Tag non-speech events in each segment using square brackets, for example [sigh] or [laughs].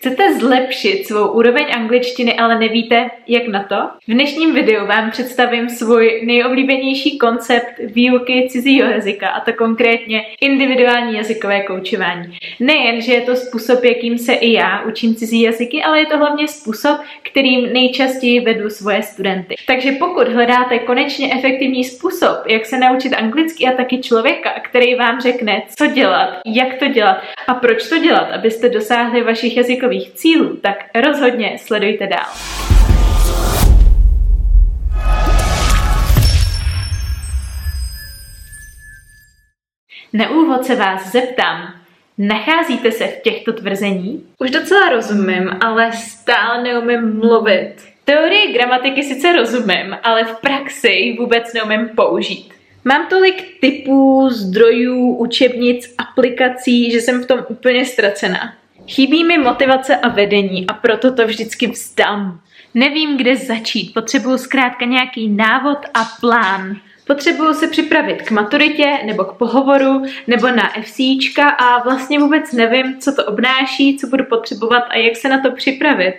Chcete zlepšit svou úroveň angličtiny, ale nevíte, jak na to? V dnešním videu vám představím svůj nejoblíbenější koncept výuky cizího jazyka, a to konkrétně individuální jazykové koučování. Nejen, že je to způsob, jakým se i já učím cizí jazyky, ale je to hlavně způsob, kterým nejčastěji vedu svoje studenty. Takže pokud hledáte konečně efektivní způsob, jak se naučit anglicky a taky člověka, který vám řekne, co dělat, jak to dělat a proč to dělat, abyste dosáhli vašich jazykových celkových cílů, tak rozhodně sledujte dál. Na úvod se vás zeptám, nacházíte se v těchto tvrzení? Už docela rozumím, ale stále neumím mluvit. Teorie gramatiky sice rozumím, ale v praxi ji vůbec neumím použít. Mám tolik typů, zdrojů, učebnic, aplikací, že jsem v tom úplně ztracená. Chybí mi motivace a vedení a proto to vždycky vzdám. Nevím, kde začít, potřebuju zkrátka nějaký návod a plán. Potřebuju se připravit k maturitě nebo k pohovoru nebo na FCčka a vlastně vůbec nevím, co to obnáší, co budu potřebovat a jak se na to připravit.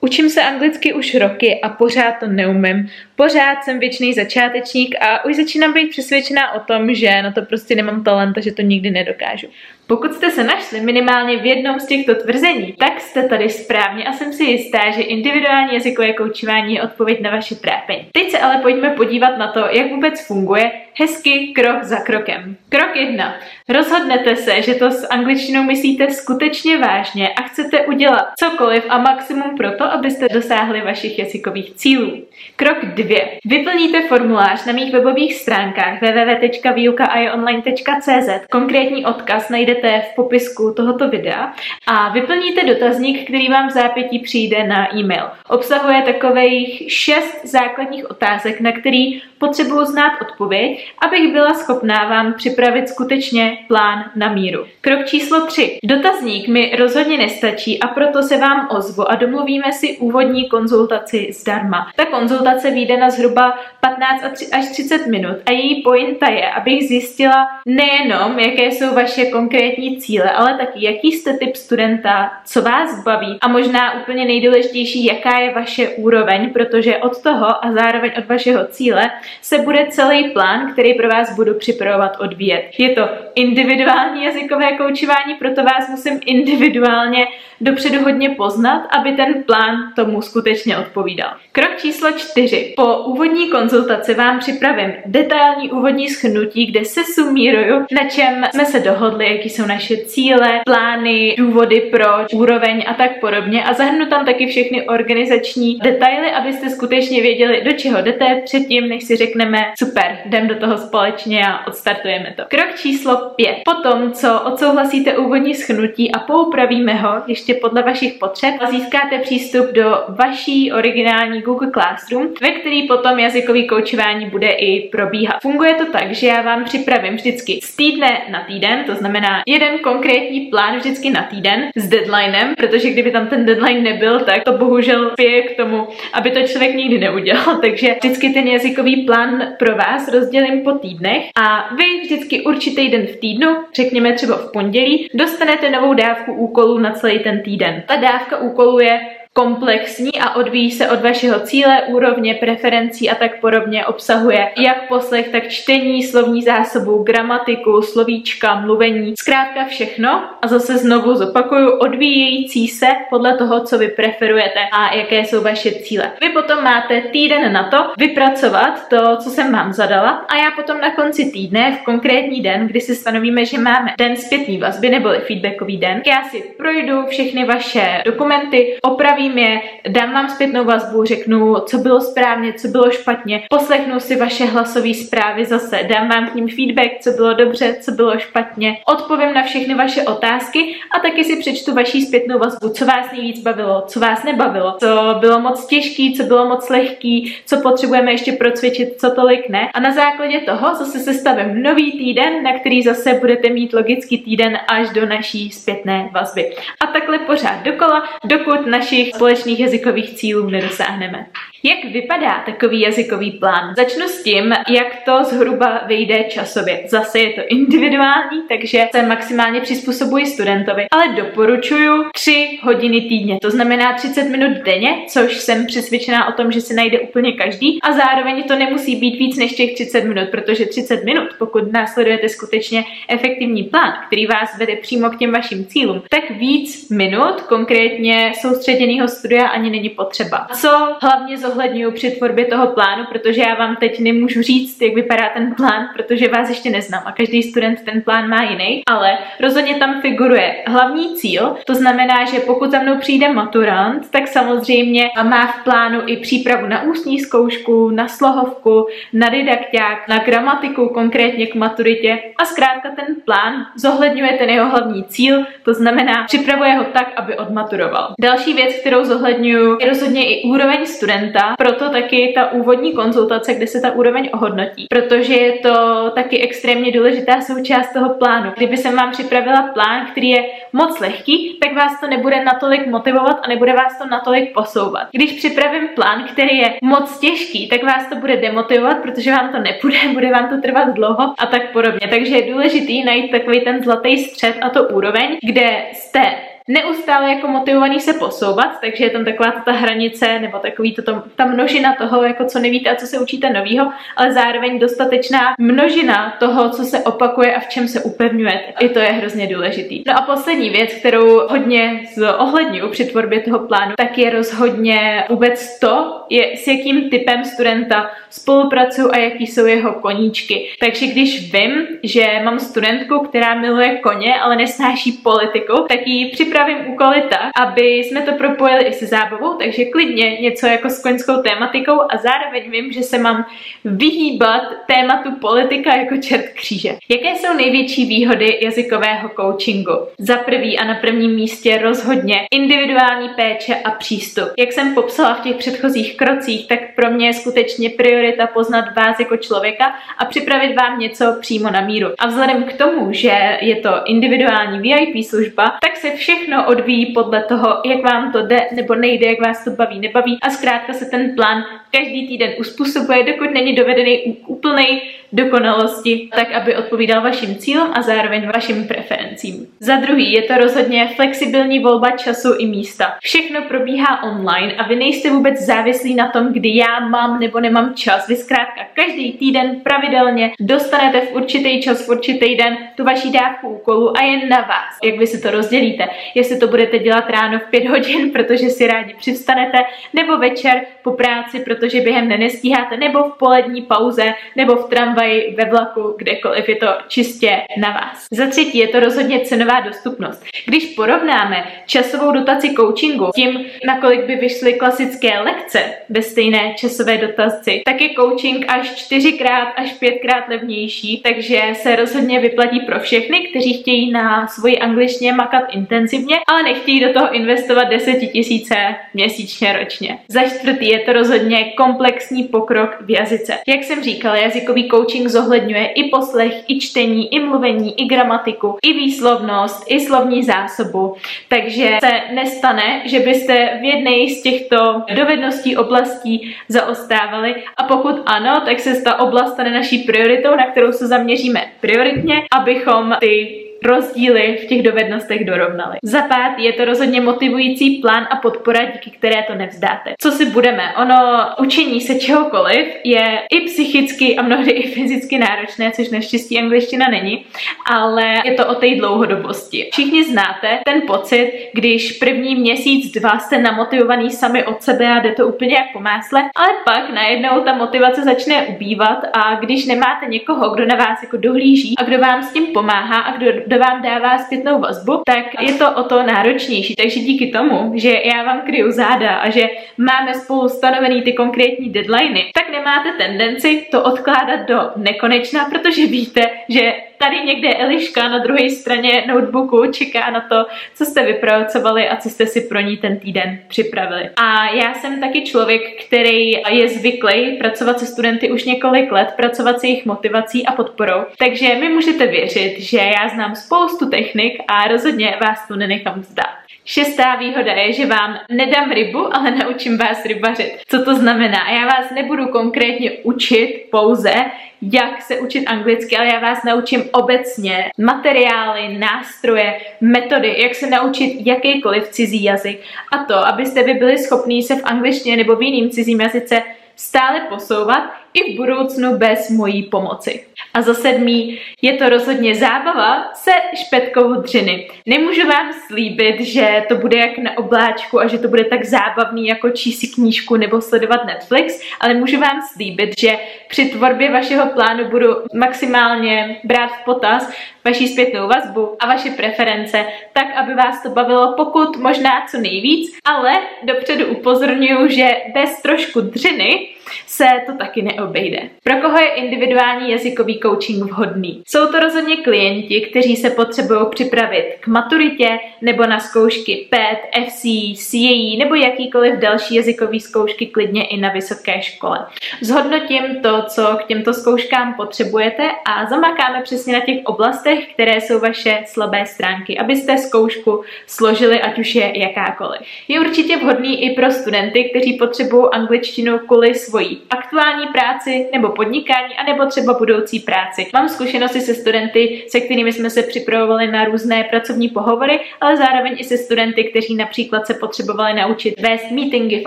Učím se anglicky už roky a pořád to neumím. Pořád jsem věčný začátečník a už začínám být přesvědčená o tom, že na to prostě nemám talent a že to nikdy nedokážu. Pokud jste se našli minimálně v jednom z těchto tvrzení, tak jste tady správně a jsem si jistá, že individuální jazykové koučování je odpověď na vaše trápení. Teď se ale pojďme podívat na to, jak vůbec funguje hezky krok za krokem. Krok jedna. Rozhodnete se, že to s angličtinou myslíte skutečně vážně a chcete udělat cokoliv a maximum pro to, abyste dosáhli vašich jazykových cílů. Krok dvě. Vyplníte formulář na mých webových stránkách www.vyukaionline.cz. Konkrétní odkaz najdete v popisku tohoto videa a vyplníte dotazník, který vám v zápětí přijde na e-mail. Obsahuje takových šest základních otázek, na který potřebuju znát odpověď, abych byla schopná vám připravit skutečně plán na míru. Krok číslo 3. Dotazník mi rozhodně nestačí a proto se vám ozvu a domluvíme si úvodní konzultaci zdarma. Ta konzultace vyjde na zhruba 15 až 30 minut a její pointa je, abych zjistila nejenom, jaké jsou vaše konkrétní cíle, ale taky, jaký jste typ studenta, co vás baví a možná úplně nejdůležitější, jaká je vaše úroveň, protože od toho a zároveň od vašeho cíle se bude celý plán, který pro vás budu připravovat odvíjet. Je to individuální jazykové koučování, proto vás musím individuálně dopředu hodně poznat, aby ten plán tomu skutečně odpovídal. Krok číslo čtyři. Po úvodní konzultaci vám připravím detailní úvodní schnutí, kde se sumíruju, na čem jsme se dohodli, jaký jsou naše cíle, plány, důvody proč, úroveň a tak podobně a zahrnu tam taky všechny organizační detaily, abyste skutečně věděli, do čeho jdete předtím, než si řekneme super, jdem do toho společně a odstartujeme to. Krok číslo pět. Potom, co odsouhlasíte úvodní schnutí a poupravíme ho ještě podle vašich potřeb, získáte přístup do vaší originální Google Classroom, ve který potom jazykový koučování bude i probíhat. Funguje to tak, že já vám připravím vždycky z týdne na týden, to znamená jeden konkrétní plán vždycky na týden s deadlinem, protože kdyby tam ten deadline nebyl, tak to bohužel pije k tomu, aby to člověk nikdy neudělal. [laughs] Takže vždycky ten jazykový plán pro vás rozdělím po týdnech a vy vždycky určitý den v týdnu, řekněme třeba v pondělí, dostanete novou dávku úkolů na celý ten týden. Ta dávka úkolů je komplexní a odvíjí se od vašeho cíle, úrovně, preferencí a tak podobně. Obsahuje jak poslech, tak čtení, slovní zásobu, gramatiku, slovíčka, mluvení, zkrátka všechno. A zase znovu zopakuju, odvíjející se podle toho, co vy preferujete a jaké jsou vaše cíle. Vy potom máte týden na to vypracovat to, co jsem vám zadala a já potom na konci týdne, v konkrétní den, kdy si stanovíme, že máme den zpětný vazby neboli feedbackový den, já si projdu všechny vaše dokumenty, opravím Představím je, dám vám zpětnou vazbu, řeknu, co bylo správně, co bylo špatně, poslechnu si vaše hlasové zprávy zase, dám vám k ním feedback, co bylo dobře, co bylo špatně, odpovím na všechny vaše otázky a taky si přečtu vaší zpětnou vazbu, co vás nejvíc bavilo, co vás nebavilo, co bylo moc těžký, co bylo moc lehký, co potřebujeme ještě procvičit, co tolik ne. A na základě toho zase sestavím nový týden, na který zase budete mít logický týden až do naší zpětné vazby. A takhle pořád dokola, dokud našich společných jazykových cílů nedosáhneme. Jak vypadá takový jazykový plán? Začnu s tím, jak to zhruba vyjde časově. Zase je to individuální, takže se maximálně přizpůsobuji studentovi, ale doporučuju 3 hodiny týdně, to znamená 30 minut denně, což jsem přesvědčená o tom, že si najde úplně každý a zároveň to nemusí být víc než těch 30 minut, protože 30 minut, pokud následujete skutečně efektivní plán, který vás vede přímo k těm vašim cílům, tak víc minut, konkrétně soustředěného studia ani není potřeba. Co hlavně zohledňuju při tvorbě toho plánu, protože já vám teď nemůžu říct, jak vypadá ten plán, protože vás ještě neznám a každý student ten plán má jiný, ale rozhodně tam figuruje hlavní cíl, to znamená, že pokud za mnou přijde maturant, tak samozřejmě má v plánu i přípravu na ústní zkoušku, na slohovku, na didakták, na gramatiku konkrétně k maturitě. A zkrátka ten plán zohledňuje ten jeho hlavní cíl, to znamená připravuje ho tak, aby odmaturoval. Další věc, kterou zohledňuju, je rozhodně i úroveň studenta, proto taky ta úvodní konzultace, kde se ta úroveň ohodnotí, protože je to taky extrémně důležitá součást toho plánu. Kdyby jsem vám připravila plán, který je moc lehký, tak vás to nebude natolik motivovat a nebude vás to natolik posouvat. Když připravím plán, který je moc těžký, tak vás to bude demotivovat, protože vám to nepůjde, [laughs] bude vám to trvat dlouho a tak podobně. Takže je důležitý najít takový ten zlatý střed a to úroveň, kde jste neustále jako motivovaný se posouvat, takže je tam taková ta hranice nebo takový to, to, ta množina toho, jako co nevíte a co se učíte novýho, ale zároveň dostatečná množina toho, co se opakuje a v čem se upevňujete. I to je hrozně důležitý. No a poslední věc, kterou hodně ohledňuju při tvorbě toho plánu, tak je rozhodně vůbec to, je, s jakým typem studenta spolupracuju a jaký jsou jeho koníčky. Takže když vím, že mám studentku, která miluje koně, ale nesnáší politiku, tak ji připravím připravím úkoly tak, aby jsme to propojili i se zábavou, takže klidně něco jako s koňskou tématikou a zároveň vím, že se mám vyhýbat tématu politika jako čert kříže. Jaké jsou největší výhody jazykového coachingu? Za prvý a na prvním místě rozhodně individuální péče a přístup. Jak jsem popsala v těch předchozích krocích, tak pro mě je skutečně priorita poznat vás jako člověka a připravit vám něco přímo na míru. A vzhledem k tomu, že je to individuální VIP služba, tak se všechno všechno odvíjí podle toho, jak vám to jde nebo nejde, jak vás to baví, nebaví a zkrátka se ten plán každý týden uspůsobuje, dokud není dovedený k úplné dokonalosti, tak aby odpovídal vašim cílům a zároveň vašim preferencím. Za druhý je to rozhodně flexibilní volba času i místa. Všechno probíhá online a vy nejste vůbec závislí na tom, kdy já mám nebo nemám čas. Vy zkrátka každý týden pravidelně dostanete v určitý čas, v určitý den tu vaší dávku úkolu a je na vás, jak vy si to rozdělíte. Jestli to budete dělat ráno v pět hodin, [laughs] protože si rádi přivstanete, nebo večer po práci, protože během nestíháte, nebo v polední pauze, nebo v tramvaji, ve vlaku, kdekoliv je to čistě na vás. Za třetí je to rozhodně cenová dostupnost. Když porovnáme časovou dotaci coachingu tím, nakolik by vyšly klasické lekce ve stejné časové dotaci, tak je coaching až čtyřikrát až pětkrát levnější, takže se rozhodně vyplatí pro všechny, kteří chtějí na svoji angličtině makat intenzivně, ale nechtějí do toho investovat desetitisíce měsíčně ročně. Za čtvrtý je to rozhodně komplexní pokrok v jazyce. Jak jsem říkala, jazykový coaching zohledňuje i poslech, i čtení, i mluvení, i gramatiku, i výslovnost, i slovní zásobu. Takže se nestane, že byste v jedné z těchto dovedností oblastí zaostávali a pokud ano, tak se ta oblast stane naší prioritou, na kterou se zaměříme prioritně, abychom ty rozdíly v těch dovednostech dorovnali. Za pát je to rozhodně motivující plán a podpora, díky které to nevzdáte. Co si budeme? Ono učení se čehokoliv je i psychicky a mnohdy i fyzicky náročné, což naštěstí angličtina není, ale je to o té dlouhodobosti. Všichni znáte ten pocit, když první měsíc, dva jste namotivovaný sami od sebe a jde to úplně jak po másle, ale pak najednou ta motivace začne ubývat a když nemáte někoho, kdo na vás jako dohlíží a kdo vám s tím pomáhá a kdo kdo vám dává zpětnou vazbu, tak je to o to náročnější. Takže díky tomu, že já vám kryju záda a že máme spolu stanovený ty konkrétní deadliny, tak nemáte tendenci to odkládat do nekonečna, protože víte, že tady někde Eliška na druhé straně notebooku čeká na to, co jste vypracovali a co jste si pro ní ten týden připravili. A já jsem taky člověk, který je zvyklý pracovat se studenty už několik let, pracovat s jejich motivací a podporou. Takže mi můžete věřit, že já znám spoustu technik a rozhodně vás tu nenechám vzdát. Šestá výhoda je, že vám nedám rybu, ale naučím vás rybařit. Co to znamená? Já vás nebudu konkrétně učit pouze, jak se učit anglicky, ale já vás naučím obecně materiály, nástroje, metody, jak se naučit jakýkoliv cizí jazyk. A to, abyste vy byli schopní se v angličtině nebo v jiným cizím jazyce stále posouvat i v budoucnu bez mojí pomoci. A za sedmý je to rozhodně zábava se špetkou dřiny. Nemůžu vám slíbit, že to bude jak na obláčku a že to bude tak zábavný jako číst si knížku nebo sledovat Netflix, ale můžu vám slíbit, že při tvorbě vašeho plánu budu maximálně brát v potaz vaši zpětnou vazbu a vaše preference, tak, aby vás to bavilo pokud možná co nejvíc, ale dopředu upozorňuji, že bez trošku dřiny se to taky neobejde. Pro koho je individuální jazykový coaching vhodný? Jsou to rozhodně klienti, kteří se potřebují připravit k maturitě nebo na zkoušky PET, FC, CAE nebo jakýkoliv další jazykový zkoušky klidně i na vysoké škole. Zhodnotím to, co k těmto zkouškám potřebujete a zamakáme přesně na těch oblastech, které jsou vaše slabé stránky, abyste zkoušku složili, ať už je jakákoliv. Je určitě vhodný i pro studenty, kteří potřebují angličtinu kvůli svojí aktuální práci nebo podnikání, anebo třeba budoucí práci. Mám zkušenosti se studenty, se kterými jsme se připravovali na různé pracovní pohovory, ale zároveň i se studenty, kteří například se potřebovali naučit vést meetingy v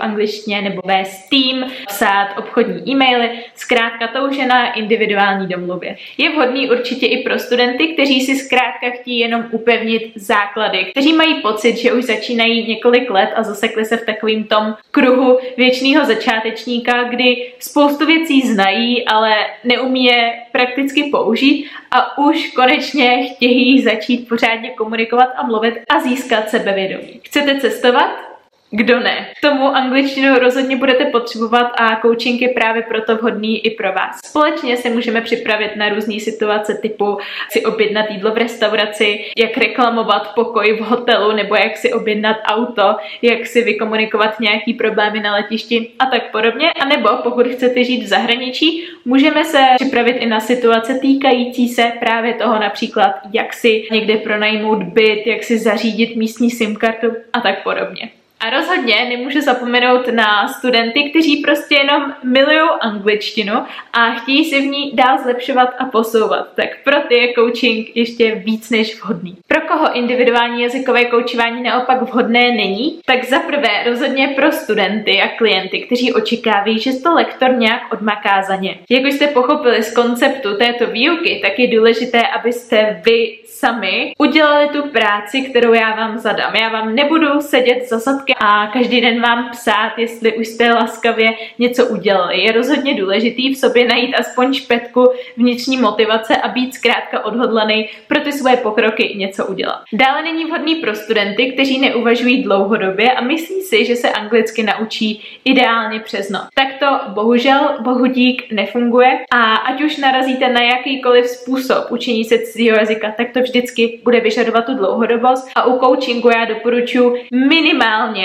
angličtině nebo vést tým, psát obchodní e-maily, zkrátka to už je na individuální domluvě. Je vhodný určitě i pro studenty, kteří si zkrátka chtějí jenom upevnit základy, kteří mají pocit, že už začínají několik let a zasekli se v takovým tom kruhu věčného začátečníka, kdy spoustu věcí znají, ale neumí je prakticky použít a už konečně chtějí začít pořádně komunikovat a mluvit a získat sebevědomí. Chcete cestovat? Kdo ne? K tomu angličtinu rozhodně budete potřebovat a coaching je právě proto vhodný i pro vás. Společně se můžeme připravit na různé situace typu si objednat jídlo v restauraci, jak reklamovat pokoj v hotelu nebo jak si objednat auto, jak si vykomunikovat nějaký problémy na letišti a tak podobně. A nebo pokud chcete žít v zahraničí, můžeme se připravit i na situace týkající se právě toho například, jak si někde pronajmout byt, jak si zařídit místní SIM kartu a tak podobně. A rozhodně nemůžu zapomenout na studenty, kteří prostě jenom milují angličtinu a chtějí si v ní dál zlepšovat a posouvat. Tak pro ty je coaching ještě víc než vhodný. Pro koho individuální jazykové koučování naopak vhodné není, tak za prvé rozhodně pro studenty a klienty, kteří očekávají, že to lektor nějak odmaká za ně. Jak už jste pochopili z konceptu této výuky, tak je důležité, abyste vy sami udělali tu práci, kterou já vám zadám. Já vám nebudu sedět za zadky a každý den vám psát, jestli už jste laskavě něco udělali. Je rozhodně důležitý v sobě najít aspoň špetku vnitřní motivace a být zkrátka odhodlaný pro ty svoje pokroky něco udělat. Dále není vhodný pro studenty, kteří neuvažují dlouhodobě a myslí si, že se anglicky naučí ideálně přes noc. Tak to bohužel bohudík nefunguje a ať už narazíte na jakýkoliv způsob učení se cizího jazyka, tak to vždycky bude vyžadovat tu dlouhodobost a u coachingu já doporučuji minimálně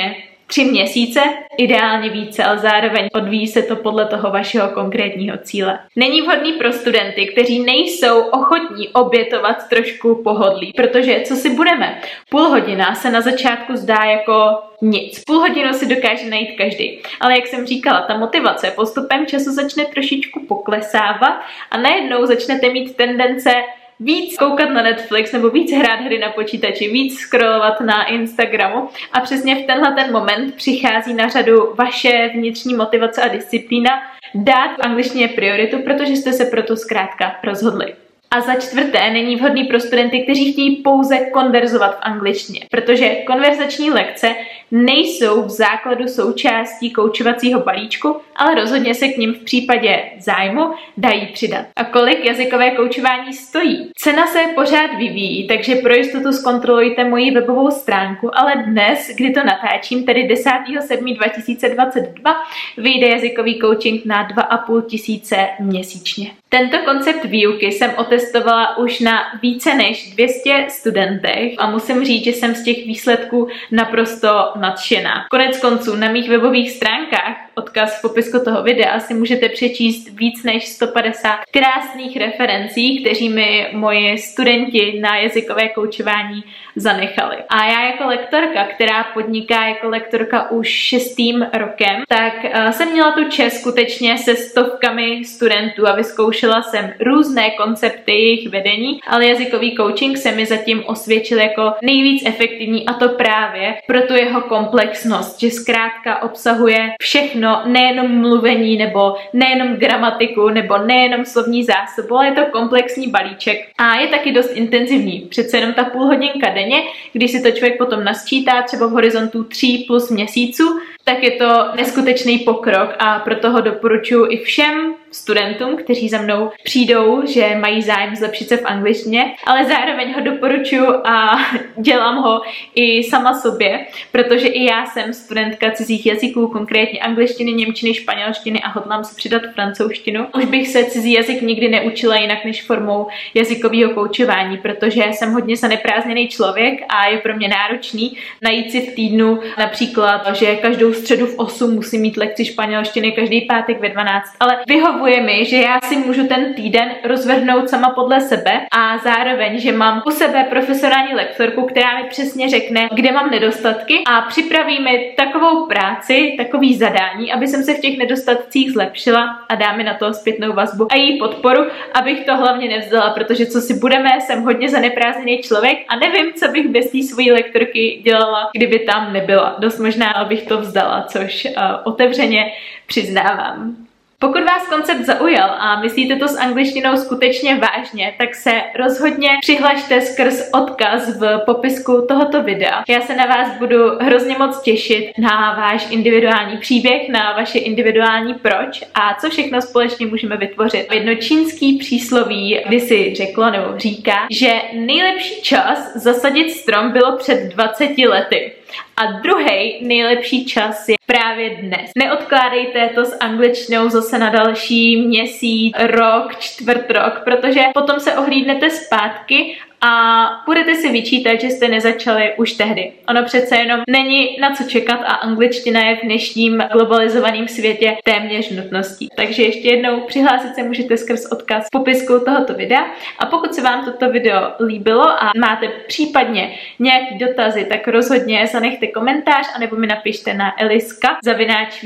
tři měsíce, ideálně více, ale zároveň odvíjí se to podle toho vašeho konkrétního cíle. Není vhodný pro studenty, kteří nejsou ochotní obětovat trošku pohodlí, protože co si budeme? Půl hodina se na začátku zdá jako nic. Půl hodinu si dokáže najít každý. Ale jak jsem říkala, ta motivace postupem času začne trošičku poklesávat a najednou začnete mít tendence víc koukat na Netflix nebo víc hrát hry na počítači, víc scrollovat na Instagramu a přesně v tenhle ten moment přichází na řadu vaše vnitřní motivace a disciplína dát v angličtině prioritu, protože jste se proto zkrátka rozhodli. A za čtvrté není vhodný pro studenty, kteří chtějí pouze konverzovat v angličtině, protože konverzační lekce nejsou v základu součástí koučovacího balíčku, ale rozhodně se k ním v případě zájmu dají přidat. A kolik jazykové koučování stojí? Cena se pořád vyvíjí, takže pro jistotu zkontrolujte moji webovou stránku, ale dnes, kdy to natáčím, tedy 10.7.2022, vyjde jazykový coaching na 2,5 tisíce měsíčně. Tento koncept výuky jsem otestovala už na více než 200 studentech a musím říct, že jsem z těch výsledků naprosto nadšená. Konec konců na mých webových stránkách, odkaz v popisku toho videa, si můžete přečíst víc než 150 krásných referencí, kteří mi moji studenti na jazykové koučování zanechali. A já jako lektorka, která podniká jako lektorka už šestým rokem, tak uh, jsem měla tu čest skutečně se stovkami studentů a vyzkoušela jsem různé koncepty jejich vedení, ale jazykový coaching se mi zatím osvědčil jako nejvíc efektivní a to právě pro tu jeho komplexnost, že zkrátka obsahuje všechno, nejenom mluvení nebo nejenom gramatiku nebo nejenom slovní zásobu, ale je to komplexní balíček a je taky dost intenzivní. Přece jenom ta půl hodinka denně denně, když si to člověk potom nasčítá třeba v horizontu 3 plus měsíců, tak je to neskutečný pokrok a proto ho doporučuji i všem studentům, kteří za mnou přijdou, že mají zájem zlepšit se v angličtině, ale zároveň ho doporučuji a [laughs] dělám ho i sama sobě, protože i já jsem studentka cizích jazyků, konkrétně angličtiny, němčiny, španělštiny a hodlám se přidat francouzštinu. Už bych se cizí jazyk nikdy neučila jinak než formou jazykového koučování, protože jsem hodně zaneprázdněný člověk a je pro mě náročný najít si v týdnu například, že každou středu v 8 musím mít lekci španělštiny, každý pátek ve 12, ale vyhovuje mi, že já si můžu ten týden rozvrhnout sama podle sebe a zároveň, že mám u sebe profesionální lektorku, která mi přesně řekne, kde mám nedostatky a připraví mi takovou práci, takový zadání, aby jsem se v těch nedostatcích zlepšila a dá mi na to zpětnou vazbu a její podporu, abych to hlavně nevzdala, protože co si budeme, jsem hodně zaneprázdněný člověk a nevím, co bych bez té svojí lektorky dělala, kdyby tam nebyla. Dost možná bych to vzdala což uh, otevřeně přiznávám. Pokud vás koncept zaujal a myslíte to s angličtinou skutečně vážně, tak se rozhodně přihlašte skrz odkaz v popisku tohoto videa. Já se na vás budu hrozně moc těšit na váš individuální příběh, na vaše individuální proč a co všechno společně můžeme vytvořit. Jedno čínský přísloví kdy si řeklo nebo říká, že nejlepší čas zasadit strom bylo před 20 lety. A druhý nejlepší čas je právě dnes. Neodkládejte to s angličtinou zase na další měsíc, rok, čtvrt rok, protože potom se ohlídnete zpátky a budete si vyčítat, že jste nezačali už tehdy. Ono přece jenom není na co čekat a angličtina je v dnešním globalizovaném světě téměř nutností. Takže ještě jednou přihlásit se můžete skrz odkaz v popisku tohoto videa a pokud se vám toto video líbilo a máte případně nějaký dotazy, tak rozhodně zanechte komentář anebo mi napište na eliska zavináč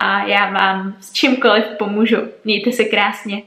a já vám s čímkoliv pomůžu. Mějte se krásně.